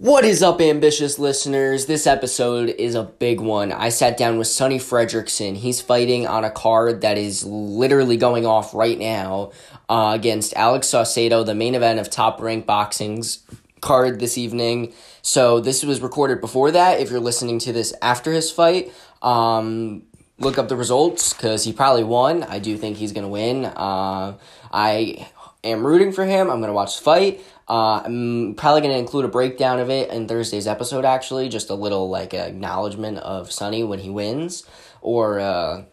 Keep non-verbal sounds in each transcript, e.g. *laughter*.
What is up, ambitious listeners? This episode is a big one. I sat down with Sonny Fredrickson. He's fighting on a card that is literally going off right now uh, against Alex Saucedo, the main event of Top Rank Boxing's card this evening. So this was recorded before that. If you're listening to this after his fight, um, look up the results because he probably won. I do think he's gonna win. Uh, I am rooting for him. I'm gonna watch the fight. Uh, I'm probably going to include a breakdown of it in Thursday's episode, actually. Just a little, like, acknowledgement of Sonny when he wins. Or, uh,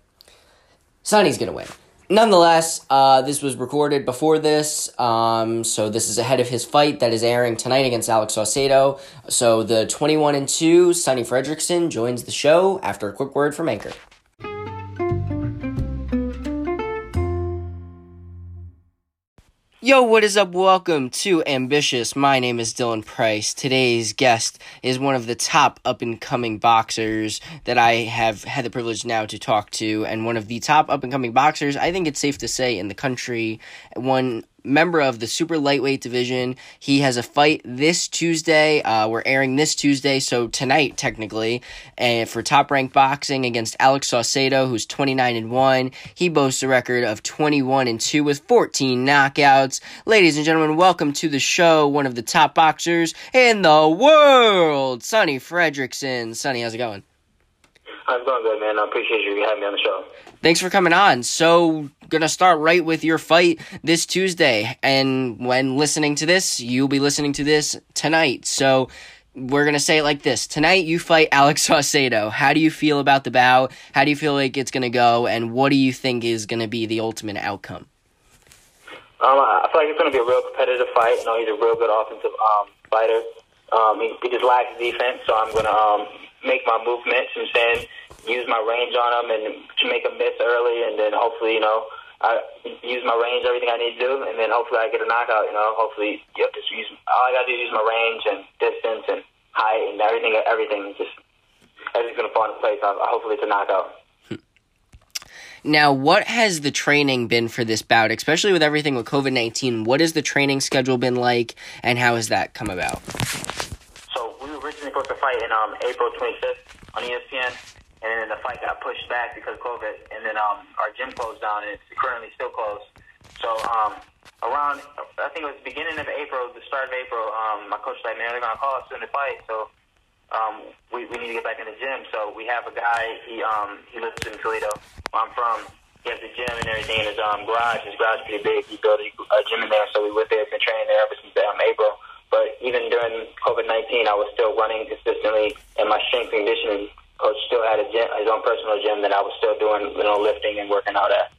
Sonny's going to win. Nonetheless, uh, this was recorded before this, um, so this is ahead of his fight that is airing tonight against Alex Saucedo. So the 21 and 2, Sonny Fredrickson, joins the show after a quick word from Anchor. Yo, what is up? Welcome to Ambitious. My name is Dylan Price. Today's guest is one of the top up and coming boxers that I have had the privilege now to talk to, and one of the top up and coming boxers, I think it's safe to say, in the country. One member of the super lightweight division. He has a fight this Tuesday. Uh, we're airing this Tuesday, so tonight technically, and for top ranked boxing against Alex Saucedo, who's 29 and one. He boasts a record of 21 and two with 14 knockouts. Ladies and gentlemen, welcome to the show. One of the top boxers in the world, Sonny Fredrickson. Sonny, how's it going? How's it going, good man? I appreciate you having me on the show. Thanks for coming on. So, gonna start right with your fight this Tuesday, and when listening to this, you'll be listening to this tonight. So, we're gonna say it like this: tonight, you fight Alex *laughs* Saucedo. How do you feel about the bout? How do you feel like it's gonna go? And what do you think is gonna be the ultimate outcome? Um, I feel like it's gonna be a real competitive fight. You know, he's a real good offensive um, fighter. Um, he, he just lacks defense, so I'm gonna um, make my movements and saying use my range on them and to make him miss early, and then hopefully, you know, I use my range, everything I need to do, and then hopefully I get a knockout. You know, hopefully, you have use all I gotta do is use my range and distance and height and everything. Everything just everything's gonna fall into place. I, hopefully, it's a knockout. Hmm. Now, what has the training been for this bout, especially with everything with COVID 19? What has the training schedule been like, and how has that come about? Originally supposed to fight in um, April 25th on ESPN, and then the fight got pushed back because of COVID, and then um, our gym closed down, and it's currently still closed. So um, around, I think it was the beginning of April, the start of April, um, my coach was like, man, they're gonna call us soon to fight, so um, we, we need to get back in the gym. So we have a guy, he um, he lives in Toledo, where I'm from. He has a gym and everything in his um, garage. His garage is pretty big. He built a, a gym in there, so we went there, been training there ever since um, April. But even during COVID 19, I was still running consistently, and my strength conditioning coach still had a gym, his own personal gym that I was still doing, you know, lifting and working out at.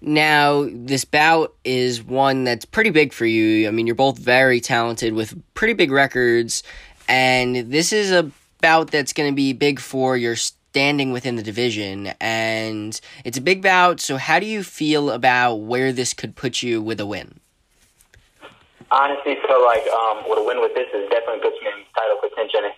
Now, this bout is one that's pretty big for you. I mean, you're both very talented with pretty big records, and this is a bout that's going to be big for your standing within the division, and it's a big bout. So, how do you feel about where this could put you with a win? Honestly, feel like um, with a win with this is definitely puts me in title contention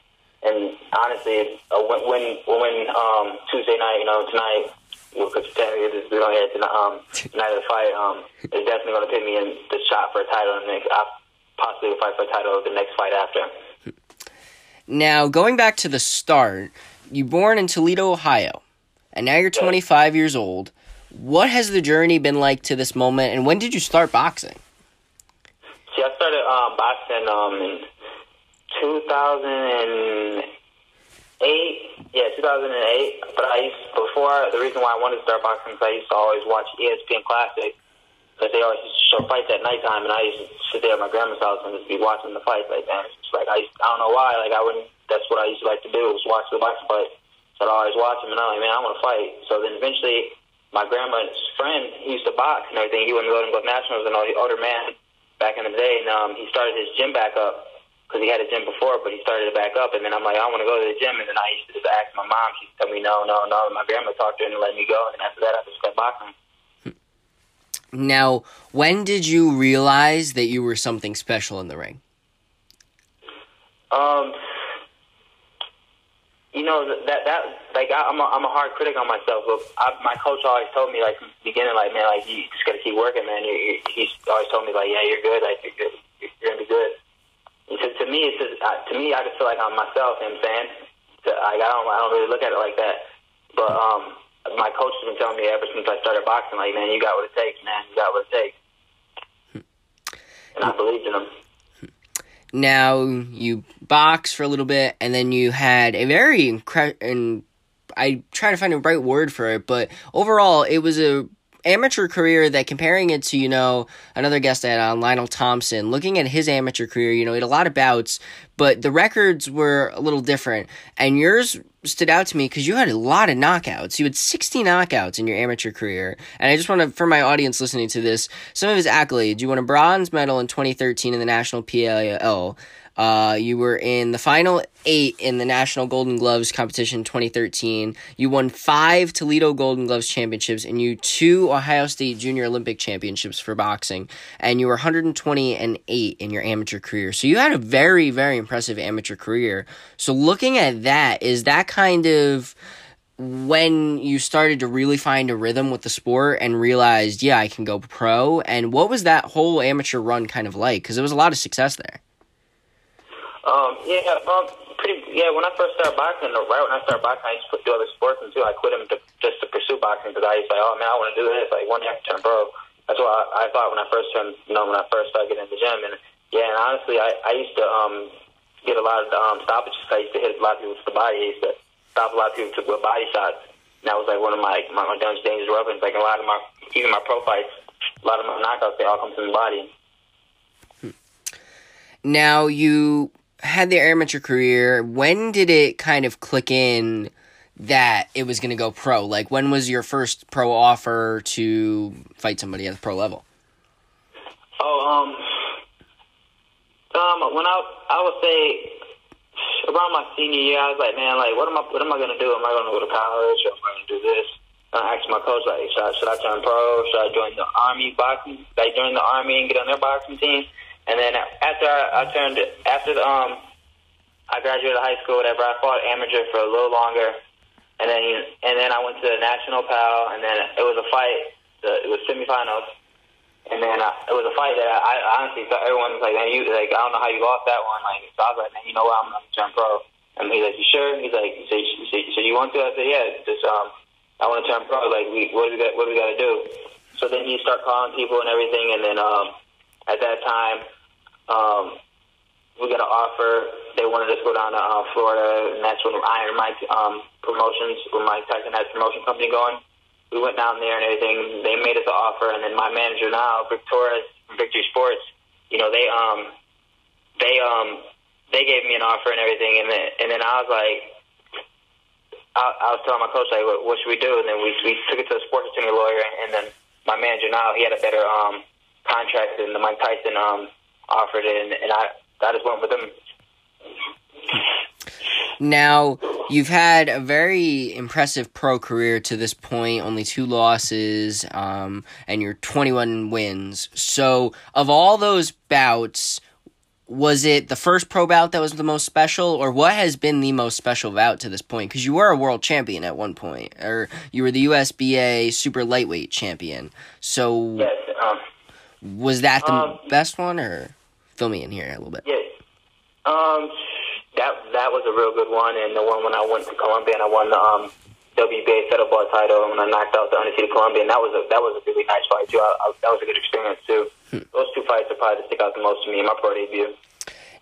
and honestly, a win, win, win um, Tuesday night, you know, tonight, because technically we don't hear tonight, um, tonight of the fight, um, is definitely going to put me in the shot for a title, and next, I possibly fight for a title the next fight after. Now, going back to the start, you born in Toledo, Ohio, and now you're 25 years old. What has the journey been like to this moment, and when did you start boxing? See, I started um, boxing um, in 2008. Yeah, 2008. But I used before the reason why I wanted to start boxing because I used to always watch ESPN Classic because they always used to show fights at nighttime, and I used to sit there at my grandma's house and just be watching the fights. Like, man, it's like I, used, I don't know why. Like I wouldn't. That's what I used to like to do was watch the boxing fight. So I'd always watch them, and I'm like, man, I want to fight. So then eventually, my grandma's friend, he used to box and everything. He wouldn't go to both nationals and all the older man back in the day, and um, he started his gym back up because he had a gym before, but he started it back up. And then I'm like, I want to go to the gym. And then I used to just ask my mom. She told me, no, no, no. And my grandma talked to her and let me go. And after that, I just kept boxing. Now, when did you realize that you were something special in the ring? Um, you know that that like I, I'm a, I'm a hard critic on myself, but I, my coach always told me like from the beginning, like man, like you just gotta keep working, man. He, he's always told me like, yeah, you're good, like you're good, you're gonna be good. to, to me, it's just, to me, I just feel like I'm myself. You know what I'm saying? To, I, I don't, I don't really look at it like that. But um, my coach has been telling me ever since I started boxing, like, man, you got what it takes, man. You got what it takes. And I believed in him. Now you box for a little bit, and then you had a very incre- and I try to find a right word for it, but overall, it was a amateur career that comparing it to, you know, another guest I had on, Lionel Thompson, looking at his amateur career, you know, he had a lot of bouts, but the records were a little different. And yours stood out to me because you had a lot of knockouts. You had 60 knockouts in your amateur career. And I just want to, for my audience listening to this, some of his accolades. You won a bronze medal in 2013 in the National PAL. Uh, you were in the final eight in the National Golden Gloves competition 2013. You won five Toledo Golden Gloves championships and you two Ohio State Junior Olympic championships for boxing. And you were 120 and eight in your amateur career. So you had a very, very impressive amateur career. So looking at that, is that kind of when you started to really find a rhythm with the sport and realized, yeah, I can go pro? And what was that whole amateur run kind of like? Because there was a lot of success there. Um, yeah, um, pretty. Yeah, when I first started boxing, right when I started boxing, I used to do other sports until I quit them to, just to pursue boxing because I used to say, oh man, I want to do this. Like one day I can turn pro. That's what I, I thought when I first turned, you know, when I first started getting in the gym. And yeah, and honestly, I, I used to um get a lot of um, stoppages. I used to hit a lot of people with the body. I used to stop a lot of people to, with body shots. And that was like one of my my, my dangerous weapons. Like a lot of my even my pro fights, a lot of my knockouts, they all come from the body. Now you had the amateur career, when did it kind of click in that it was going to go pro? Like, when was your first pro offer to fight somebody at the pro level? Oh, um, um, when I I would say around my senior year, I was like, man, like, what am I what am I going to do? Am I going to go to college? Am I going to do this? And I asked my coach, like, should I, should I turn pro? Should I join the army boxing? Like, join the army and get on their boxing team? And then after I, I turned, after the, um, I graduated high school, whatever, I fought amateur for a little longer, and then and then I went to the national PAL, and then it was a fight. The, it was semifinals, and then uh, it was a fight that I, I honestly thought everyone was like, man, you like I don't know how you lost that one. Like, so I was like, man, you know what, I'm gonna turn pro. And he's like, you sure? He's like, so, so, so you want to? I said, yeah. Just um, I want to turn pro. Like, we what do we got? What do we got to do? So then you start calling people and everything, and then um, at that time um, we got an offer. They wanted us to go down to uh, Florida, and that's when Iron Mike um, Promotions, when Mike Tyson had a promotion company going. We went down there and everything. They made us an offer, and then my manager now, Victoria Victory Sports, you know, they um, they um, they gave me an offer and everything, and then and then I was like, I, I was telling my coach like, what, what should we do? And then we we took it to a sports attorney lawyer, and then my manager now he had a better um contract than the Mike Tyson um offered it, and, and I, I just went with them. Now, you've had a very impressive pro career to this point, only two losses, um, and your 21 wins. So, of all those bouts, was it the first pro bout that was the most special, or what has been the most special bout to this point? Because you were a world champion at one point, or you were the USBA super lightweight champion. So, yes, um, was that the um, best one, or? Fill me in here a little bit. Yeah. Um, that that was a real good one, and the one when I went to Colombia and I won the um, WBA ball title and when I knocked out the undefeated Colombian, that was a that was a really nice fight too. I, I, that was a good experience too. Hmm. Those two fights are probably to stick out the most to me in my pro debut.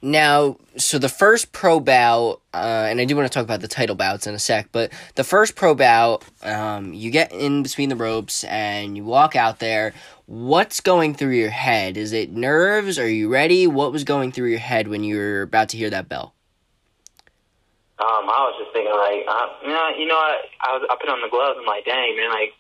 Now, so the first pro bout, uh, and I do want to talk about the title bouts in a sec, but the first pro bout, um, you get in between the ropes and you walk out there. What's going through your head? Is it nerves? Are you ready? What was going through your head when you were about to hear that bell? Um, I was just thinking, like, uh, you know, you know, I, I was I put on the gloves. I'm like, dang, man, like,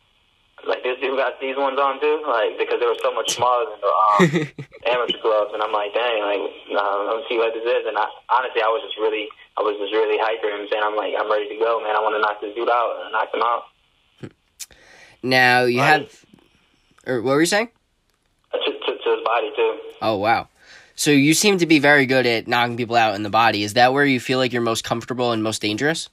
like this dude got these ones on too, like because they were so much smaller than the um, *laughs* amateur gloves, and I'm like, dang, like uh, let me see what this is. And I, honestly, I was just really, I was just really hyper and saying, I'm like, I'm ready to go, man. I want to knock this dude out, and I knocked him out. Now you have, or what were you saying? To, to, to his body too. Oh wow. So you seem to be very good at knocking people out in the body. Is that where you feel like you're most comfortable and most dangerous?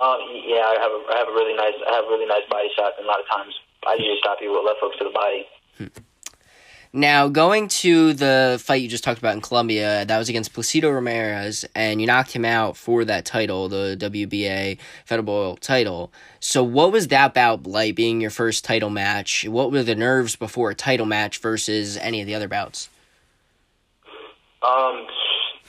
Uh, yeah, I have a, I have a really nice I have a really nice body shot, and a lot of times I usually stop people with left hooks to the body. Hmm. Now, going to the fight you just talked about in Colombia, that was against Placido Ramirez, and you knocked him out for that title, the WBA Federal title. So, what was that about like being your first title match? What were the nerves before a title match versus any of the other bouts? Um,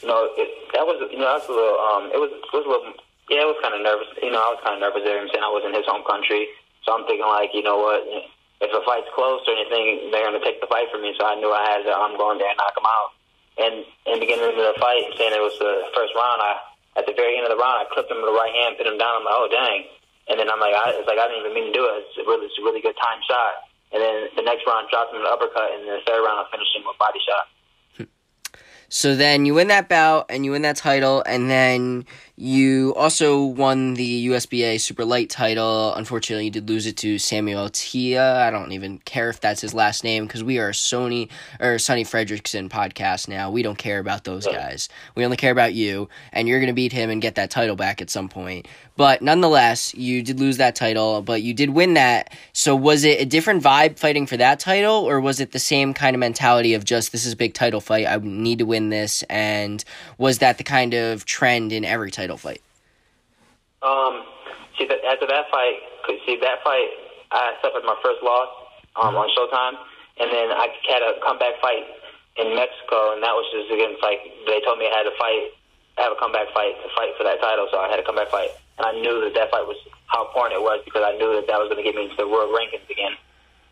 no, it, that was you know that was a little um, it was it was a little yeah, it was kind of nervous. You know, I was kind of nervous there, saying I was in his home country, so I'm thinking like, you know what if a fight's close or anything, they're to take the fight from me. So I knew I had to, I'm going there and knock them out. And in the beginning of the fight, saying it was the first round, I at the very end of the round, I clipped him with the right hand, put him down. I'm like, oh dang! And then I'm like, I, it's like I didn't even mean to do it. It's really, it's a really good time shot. And then the next round, dropped him with an uppercut, and then the third round, I finished him with body shot. So then you win that bout and you win that title, and then you also won the USBA Super Light title. Unfortunately, you did lose it to Samuel Teah. I don't even care if that's his last name because we are a Sony or Sonny Fredrickson podcast now. We don't care about those guys. We only care about you, and you're gonna beat him and get that title back at some point. But nonetheless, you did lose that title, but you did win that. So was it a different vibe fighting for that title, or was it the same kind of mentality of just this is a big title fight, I need to win this, and was that the kind of trend in every title fight? Um, see, that, after that fight, see that fight, I suffered my first loss um, on Showtime, and then I had a comeback fight in Mexico, and that was just against like they told me I had to fight, have a comeback fight to fight for that title, so I had a comeback fight and I knew that that fight was how important it was because I knew that that was going to get me into the world rankings again.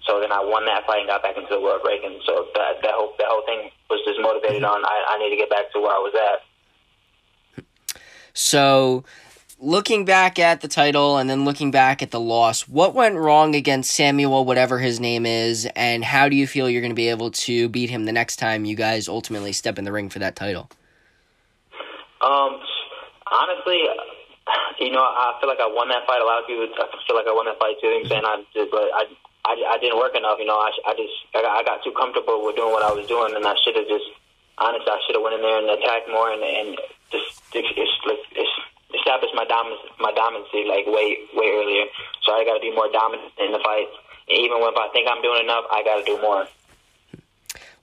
So then I won that fight and got back into the world rankings. So that that whole that whole thing was just motivated on I, I need to get back to where I was at. So looking back at the title and then looking back at the loss, what went wrong against Samuel, whatever his name is, and how do you feel you're going to be able to beat him the next time you guys ultimately step in the ring for that title? Um, honestly, *sighs* you know, I feel like I won that fight. A lot of people feel like I won that fight too. Saying I did, but I, I, I didn't work enough. You know, I, I just I got, I got too comfortable with doing what I was doing, and I should have just honestly I should have went in there and attacked more and and just it's, it's, it's established my dominance my dominancy like way way earlier. So I got to be more dominant in the fight. And even if I think I'm doing enough, I got to do more.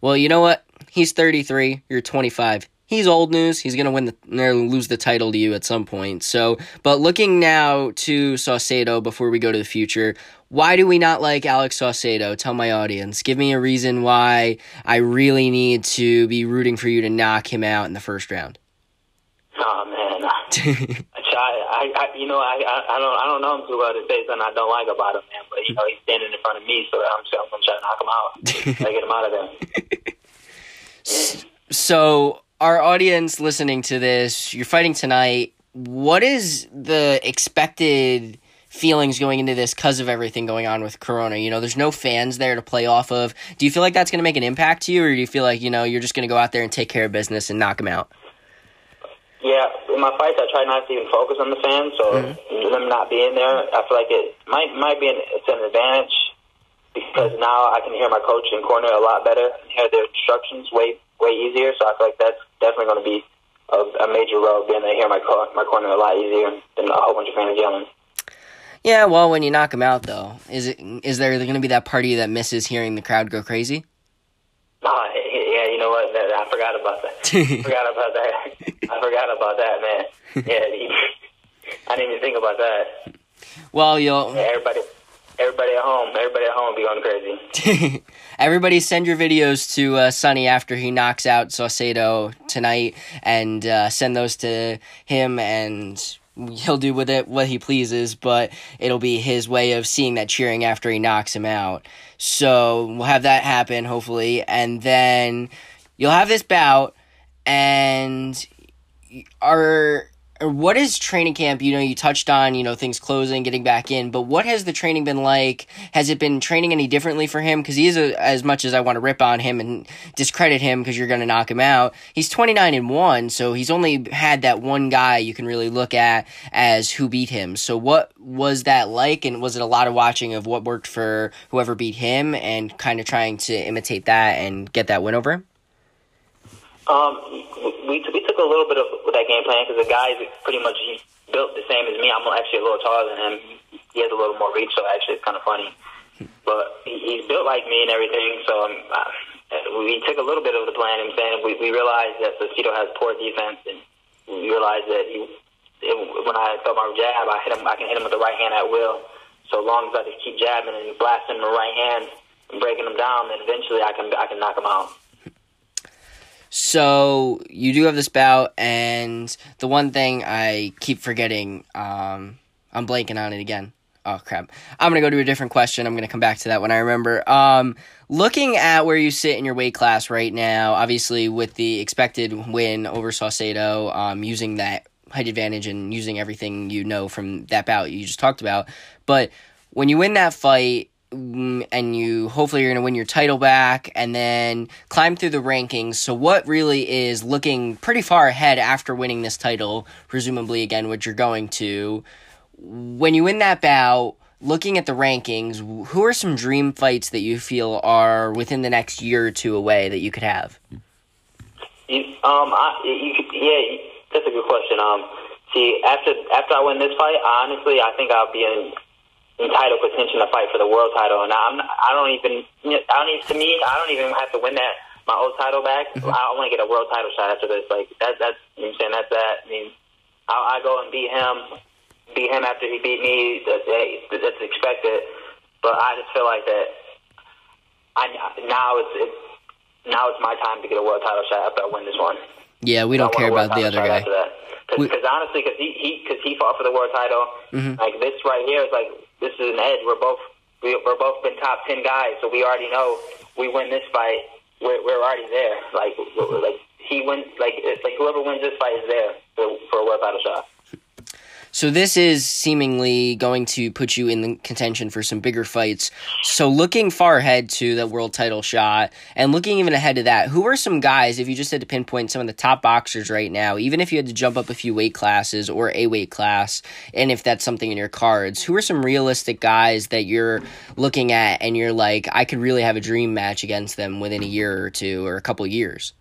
Well, you know what? He's 33. You're 25 he's old news. He's going to win the or lose the title to you at some point. So, but looking now to Saucedo before we go to the future, why do we not like Alex Saucedo? Tell my audience. Give me a reason why I really need to be rooting for you to knock him out in the first round. Oh man, I, I, I, you know, I, I, don't, I don't know him too well to say something I don't like about him, man. But you know, he's standing in front of me, so I'm, I'm gonna try to knock him out, try to get him out of there. *laughs* So, our audience listening to this, you're fighting tonight. What is the expected feelings going into this because of everything going on with Corona? You know, there's no fans there to play off of. Do you feel like that's going to make an impact to you, or do you feel like, you know, you're just going to go out there and take care of business and knock them out? Yeah, in my fights, I try not to even focus on the fans, so mm-hmm. them not being there, I feel like it might might be an, it's an advantage because now I can hear my coach in corner a lot better, and hear their instructions way way easier. So I feel like that's definitely going to be a, a major role being able to hear my my corner a lot easier than a whole bunch of fans yelling. Yeah, well, when you knock them out, though, is it is there going to be that party that misses hearing the crowd go crazy? Oh, yeah, you know what? I forgot about that. I *laughs* forgot about that. I forgot about that, man. Yeah, *laughs* I didn't even think about that. Well, you'll yeah, everybody everybody at home, everybody at home be going crazy. *laughs* everybody send your videos to uh, Sonny after he knocks out Saucedo tonight, and uh, send those to him, and he'll do with it what he pleases. But it'll be his way of seeing that cheering after he knocks him out. So we'll have that happen hopefully, and then you'll have this bout, and are what is training camp? You know, you touched on, you know, things closing, getting back in, but what has the training been like? Has it been training any differently for him? Because he is, a, as much as I want to rip on him and discredit him because you're going to knock him out, he's 29 and 1, so he's only had that one guy you can really look at as who beat him. So what was that like? And was it a lot of watching of what worked for whoever beat him and kind of trying to imitate that and get that win over him? Um, we, we took a little bit of that game plan because the guy is pretty much he's built the same as me. I'm actually a little taller than him. He has a little more reach, so actually it's kind of funny. But he, he's built like me and everything, so um, we took a little bit of the plan. I'm saying we, we realized that Saucedo has poor defense, and we realized that he, it, when I throw my jab, I hit him. I can hit him with the right hand at will. So long as I just keep jabbing and blasting the right hand and breaking him down, then eventually I can I can knock him out. So you do have this bout, and the one thing I keep forgetting, um, I'm blanking on it again. Oh crap! I'm gonna go to a different question. I'm gonna come back to that when I remember. Um, looking at where you sit in your weight class right now, obviously with the expected win over Saucedo, um, using that height advantage and using everything you know from that bout you just talked about, but when you win that fight, and you hopefully you're going to win your title back and then climb through the rankings. So what really is looking pretty far ahead after winning this title, presumably again which you're going to when you win that bout, looking at the rankings, who are some dream fights that you feel are within the next year or two away that you could have? Um, I, you could, yeah, that's a good question. Um, see, after after I win this fight, honestly, I think I'll be in in title contention to fight for the world title. And I'm, I don't even, I don't even, to me, I don't even have to win that my old title back. Mm-hmm. I want to get a world title shot after this. Like that, that's you know I'm saying. That's that. I mean, I, I go and beat him, beat him after he beat me. That's, that's expected. But I just feel like that. I now it's, it's now it's my time to get a world title shot after I win this one. Yeah, we don't care about the other guy. Because honestly, because he he because he fought for the world title. Mm-hmm. Like this right here is like this is an edge. We're both we, we're both been top ten guys, so we already know we win this fight. We're we're already there. Like like he wins. Like it's like whoever wins this fight is there for, for a world title shot. So this is seemingly going to put you in the contention for some bigger fights. So looking far ahead to the world title shot and looking even ahead to that, who are some guys if you just had to pinpoint some of the top boxers right now, even if you had to jump up a few weight classes or a weight class, and if that's something in your cards, who are some realistic guys that you're looking at and you're like, I could really have a dream match against them within a year or two or a couple years?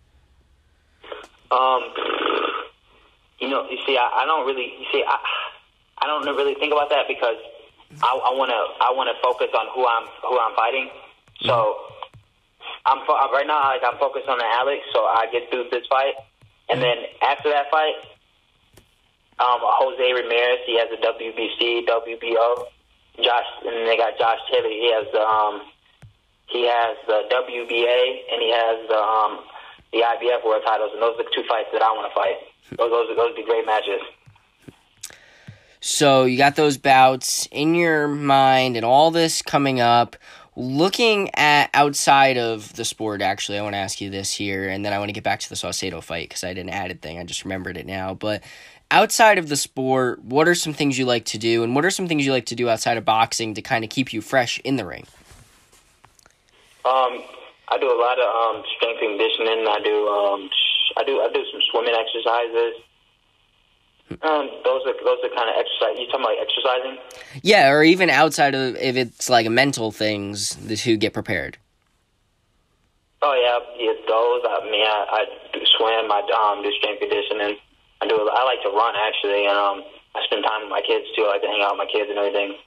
Um you know, you see, I, I don't really, you see, I, I don't really think about that because I want to, I want to focus on who I'm, who I'm fighting. So I'm right now, like I'm focused on the Alex, so I get through this fight, and then after that fight, um, Jose Ramirez, he has a WBC, WBO. Josh, and they got Josh Taylor. He has the, um, he has the WBA, and he has the, um, the IBF world titles, and those are the two fights that I want to fight. Those, those, those would be great matches. So you got those bouts in your mind and all this coming up. Looking at outside of the sport, actually, I want to ask you this here, and then I want to get back to the Saucedo fight because I did an added thing. I just remembered it now. But outside of the sport, what are some things you like to do, and what are some things you like to do outside of boxing to kind of keep you fresh in the ring? Um, I do a lot of um, strength conditioning. I do um, I do I do some swimming exercises. Um, those are those are kind of exercise. You talking about exercising? Yeah, or even outside of if it's like mental things to get prepared. Oh yeah, yeah, those. I mean, I, I do swim. I um, do strength conditioning. I do. I like to run actually, and um, I spend time with my kids too. I like to hang out with my kids and everything.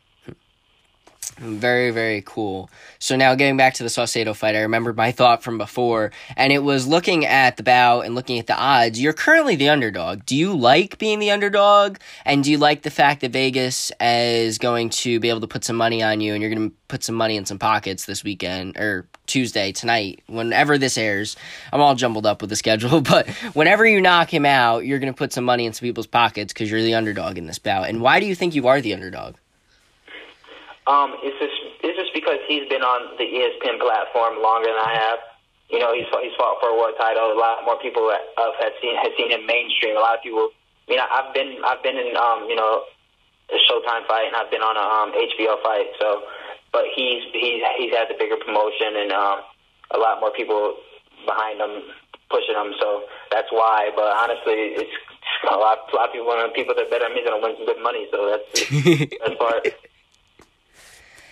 Very, very cool. So now getting back to the Saucedo fight, I remembered my thought from before, and it was looking at the bout and looking at the odds. You're currently the underdog. Do you like being the underdog? And do you like the fact that Vegas is going to be able to put some money on you and you're going to put some money in some pockets this weekend or Tuesday, tonight, whenever this airs? I'm all jumbled up with the schedule, *laughs* but whenever you knock him out, you're going to put some money in some people's pockets because you're the underdog in this bout. And why do you think you are the underdog? Um, it's just it's just because he's been on the ESPN platform longer than I have. You know, he's he's fought for a world title. A lot more people have, have seen have seen him mainstream. A lot of people. I mean, I've been I've been in um, you know a Showtime fight and I've been on a um, HBO fight. So, but he's he's he's had the bigger promotion and um, a lot more people behind him pushing him. So that's why. But honestly, it's a lot, a lot of people, people that bet on me, going to win some good money. So that's *laughs* that's part.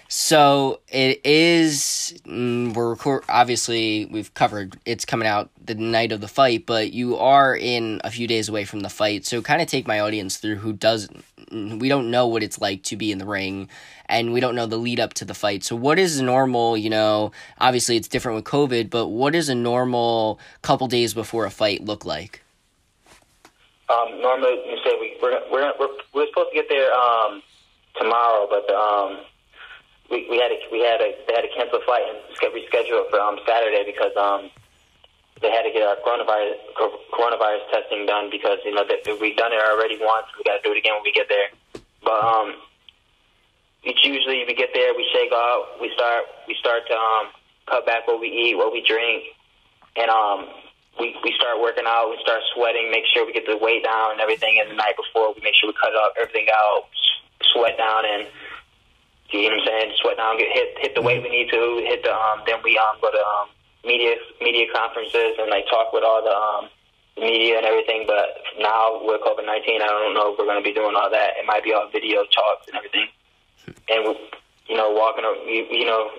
So it is. Mm, we're record, obviously we've covered. It's coming out the night of the fight, but you are in a few days away from the fight. So kind of take my audience through who doesn't. We don't know what it's like to be in the ring, and we don't know the lead up to the fight. So what is normal? You know, obviously it's different with COVID, but what does a normal couple days before a fight look like? Um, normally, you say we we're we're we're, we're supposed to get there um, tomorrow, but um, we we had to we had to they had to cancel a flight and reschedule it for um, Saturday because um, they had to get our coronavirus coronavirus testing done because you know that we've done it already once. We got to do it again when we get there. But um, it's usually we get there, we shake off, we start we start to um, cut back what we eat, what we drink, and um, we we start working out. We start sweating, make sure we get the weight down and everything. And the night before, we make sure we cut up everything out, sweat down and you know what I'm saying? Sweat down, get hit hit the weight we need to, hit the um then we um go to um media media conferences and like talk with all the um media and everything. But now with COVID nineteen I don't know if we're gonna be doing all that. It might be all video talks and everything. And you know, walking you, you know,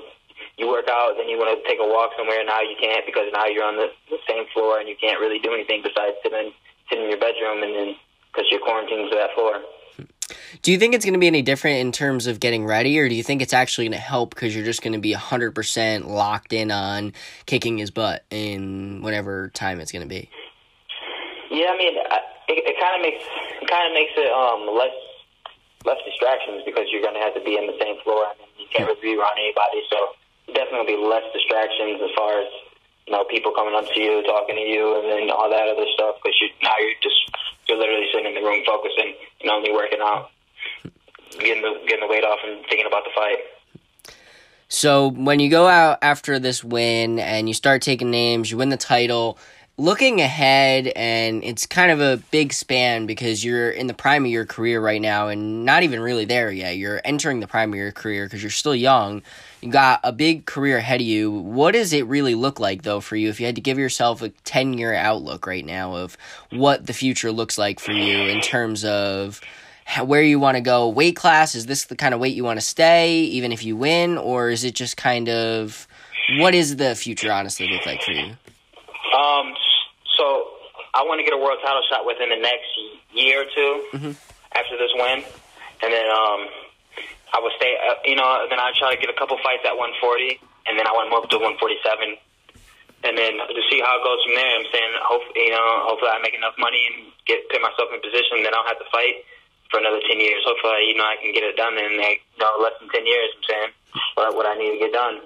you work out, then you want to take a walk somewhere. Now you can't because now you're on the, the same floor and you can't really do anything besides sit in in your bedroom and then because you're quarantined to that floor. Do you think it's going to be any different in terms of getting ready, or do you think it's actually going to help because you're just going to be 100% locked in on kicking his butt in whatever time it's going to be? Yeah, I mean, it, it kind of makes it kind of makes it um, less less distractions because you're going to have to be in the same floor and you can't really be around anybody. So definitely be less distractions as far as you know people coming up to you, talking to you, and then all that other stuff because you now you're just you're literally sitting in the room focusing and only working out getting the getting the weight off and thinking about the fight. So when you go out after this win and you start taking names, you win the title. Looking ahead, and it's kind of a big span because you're in the prime of your career right now, and not even really there yet. You're entering the prime of your career because you're still young. You got a big career ahead of you. What does it really look like, though, for you? If you had to give yourself a ten year outlook right now of what the future looks like for you in terms of where you want to go weight class? Is this the kind of weight you want to stay, even if you win, or is it just kind of what is the future honestly look like for you? Um, so I want to get a world title shot within the next year or 2 mm-hmm. after this win, and then um, I would stay. Uh, you know, then I try to get a couple fights at 140, and then I want to move to 147 and then to see how it goes from there. I'm saying, hopefully, you know, hopefully I make enough money and get put myself in position that I don't have to fight for another 10 years. Hopefully, you know, I can get it done in like, you know, less than 10 years, I'm saying, what, what I need to get done.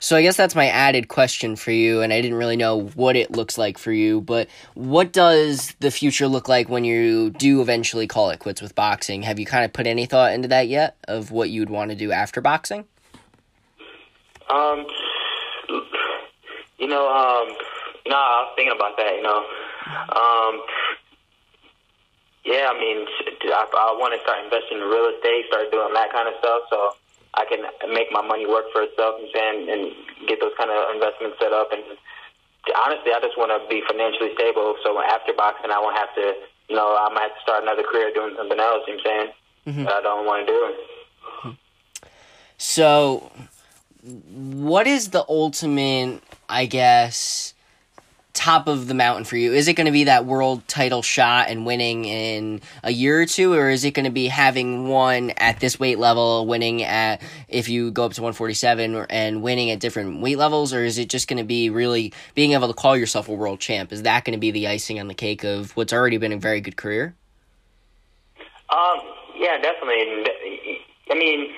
So I guess that's my added question for you, and I didn't really know what it looks like for you, but what does the future look like when you do eventually call it quits with boxing? Have you kind of put any thought into that yet of what you'd want to do after boxing? Um, you know, um, no, I was thinking about that, you know. Um, yeah, I mean, I, I want to start investing in real estate, start doing that kind of stuff, so I can make my money work for itself and and get those kind of investments set up. And honestly, I just want to be financially stable, so after boxing, I won't have to, you know, I might have to start another career doing something else. You know what I'm saying? Mm-hmm. That I don't want to do. It. So, what is the ultimate? I guess top of the mountain for you? Is it going to be that world title shot and winning in a year or two, or is it going to be having one at this weight level, winning at if you go up to 147 and winning at different weight levels, or is it just going to be really being able to call yourself a world champ? Is that going to be the icing on the cake of what's already been a very good career? Um, yeah, definitely. I mean,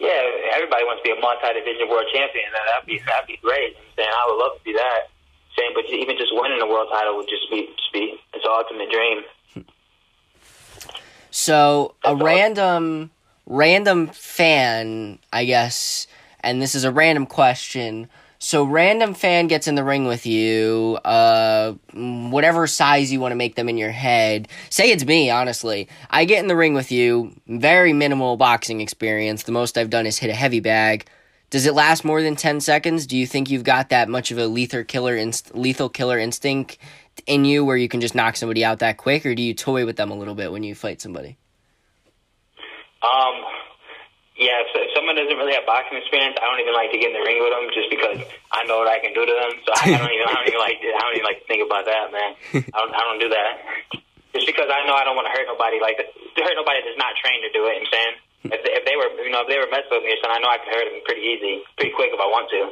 yeah, everybody wants to be a multi-division world champion. That'd be that'd be great. I would love to see that saying, but even just winning a world title would just be just be it's ultimate dream. So That's a random random fan, I guess, and this is a random question. So random fan gets in the ring with you, uh, whatever size you want to make them in your head. Say it's me, honestly. I get in the ring with you, very minimal boxing experience. The most I've done is hit a heavy bag. Does it last more than 10 seconds? Do you think you've got that much of a lethal killer inst- lethal killer instinct in you where you can just knock somebody out that quick or do you toy with them a little bit when you fight somebody? Um Yeah, if, if someone doesn't really have boxing experience, I don't even like to get in the ring with them just because I know what I can do to them. So I, don't even, I don't even like, I don't even like to think about that, man. I don't, I don't do that. Just because I know I don't want to hurt nobody, like to hurt nobody that's not trained to do it. I'm saying if they, if they were, you know, if they were messing with me or something, I know I could hurt them pretty easy, pretty quick if I want to.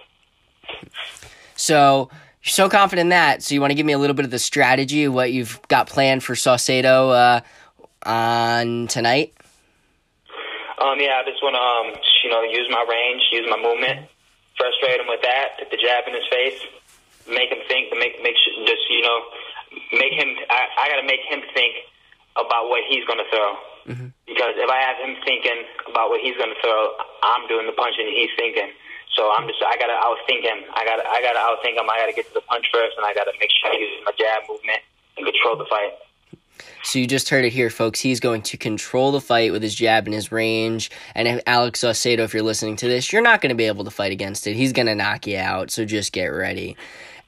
So you're so confident in that. So you want to give me a little bit of the strategy of what you've got planned for Saucedo uh, on tonight? Um, yeah, I just want to, um, you know, use my range, use my movement, frustrate him with that, put the jab in his face, make him think, make make just you know, make him. I, I got to make him think about what he's going to throw. Mm-hmm. Because if I have him thinking about what he's going to throw, I'm doing the punching and he's thinking. So I'm just I gotta outthink him. I gotta I gotta outthink him. I gotta get to the punch first, and I gotta make sure I use my jab movement and control the fight. So you just heard it here, folks. He's going to control the fight with his jab and his range. And Alex Saucedo, if you're listening to this, you're not going to be able to fight against it. He's going to knock you out. So just get ready.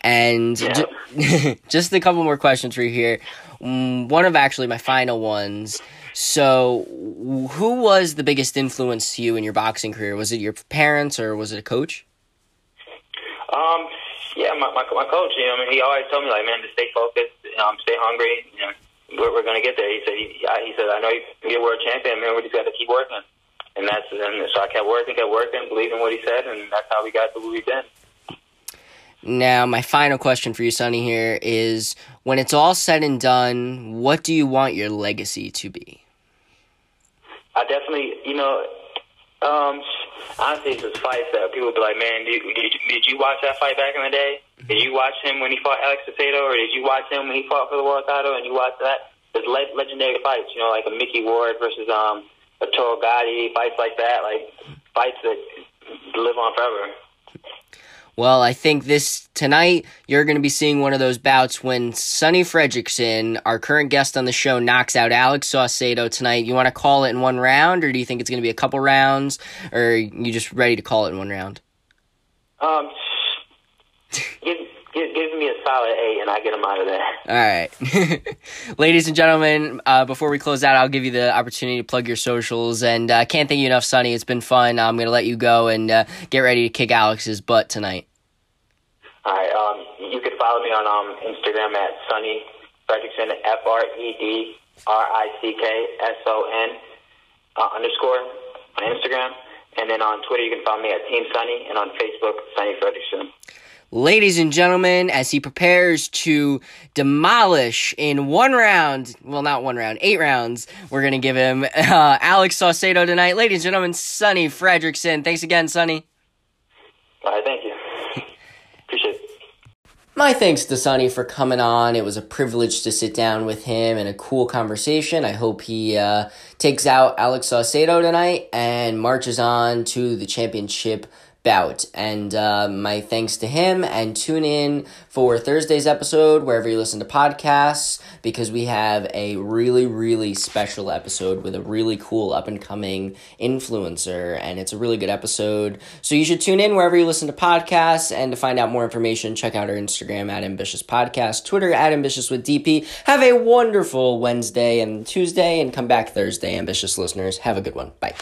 And yeah. ju- *laughs* just a couple more questions for you here. Mm, one of actually my final ones. So, who was the biggest influence to you in your boxing career? Was it your parents or was it a coach? Um, yeah, my, my, my coach. You know, I mean, he always told me like, man, to stay focused, um, stay hungry. You know, we're, we're going to get there. He said, he, he said, I know you can be a world champion, man. We just got to keep working. And that's and so I kept working, kept working, believing what he said, and that's how we got to where we've been. Now, my final question for you, Sonny, here is: When it's all said and done, what do you want your legacy to be? I definitely, you know, um, honestly, it's just fights that people be like, man, did, did, did you watch that fight back in the day? Did you watch him when he fought Alex Saucedo, or did you watch him when he fought for the world title? And you watch that? There's le- legendary fights, you know, like a Micky Ward versus um Arturo Gatti, fights like that, like fights that live on forever. Well, I think this tonight you're going to be seeing one of those bouts when Sonny Fredrickson, our current guest on the show, knocks out Alex Saucedo tonight. You want to call it in one round, or do you think it's going to be a couple rounds, or are you just ready to call it in one round? Um, *laughs* give, give, give me a solid eight, and I get him out of there. All right, *laughs* ladies and gentlemen. Uh, before we close out, I'll give you the opportunity to plug your socials, and I uh, can't thank you enough, Sonny. It's been fun. I'm going to let you go and uh, get ready to kick Alex's butt tonight. All right. Um, you can follow me on um, Instagram at Sonny Fredrickson, F R E D R I C K S O N uh, underscore on Instagram. And then on Twitter, you can follow me at Team Sonny, and on Facebook, Sonny Fredrickson. Ladies and gentlemen, as he prepares to demolish in one round, well, not one round, eight rounds, we're going to give him *laughs* uh, Alex Saucedo tonight. Ladies and gentlemen, Sonny Fredrickson. Thanks again, Sonny. All right, thank you. Appreciate it. My thanks to Sonny for coming on. It was a privilege to sit down with him and a cool conversation. I hope he uh, takes out Alex Saucedo tonight and marches on to the championship bout. And uh, my thanks to him. And tune in for Thursday's episode wherever you listen to podcasts because we have a really, really special episode with a really cool up and coming influencer. And it's a really good episode. So you should tune in wherever you listen to podcasts. And to find out more information, check out our Instagram at Ambitious Podcast, Twitter at Ambitious with DP. Have a wonderful Wednesday and Tuesday, and come back Thursday, ambitious listeners. Have a good one. Bye.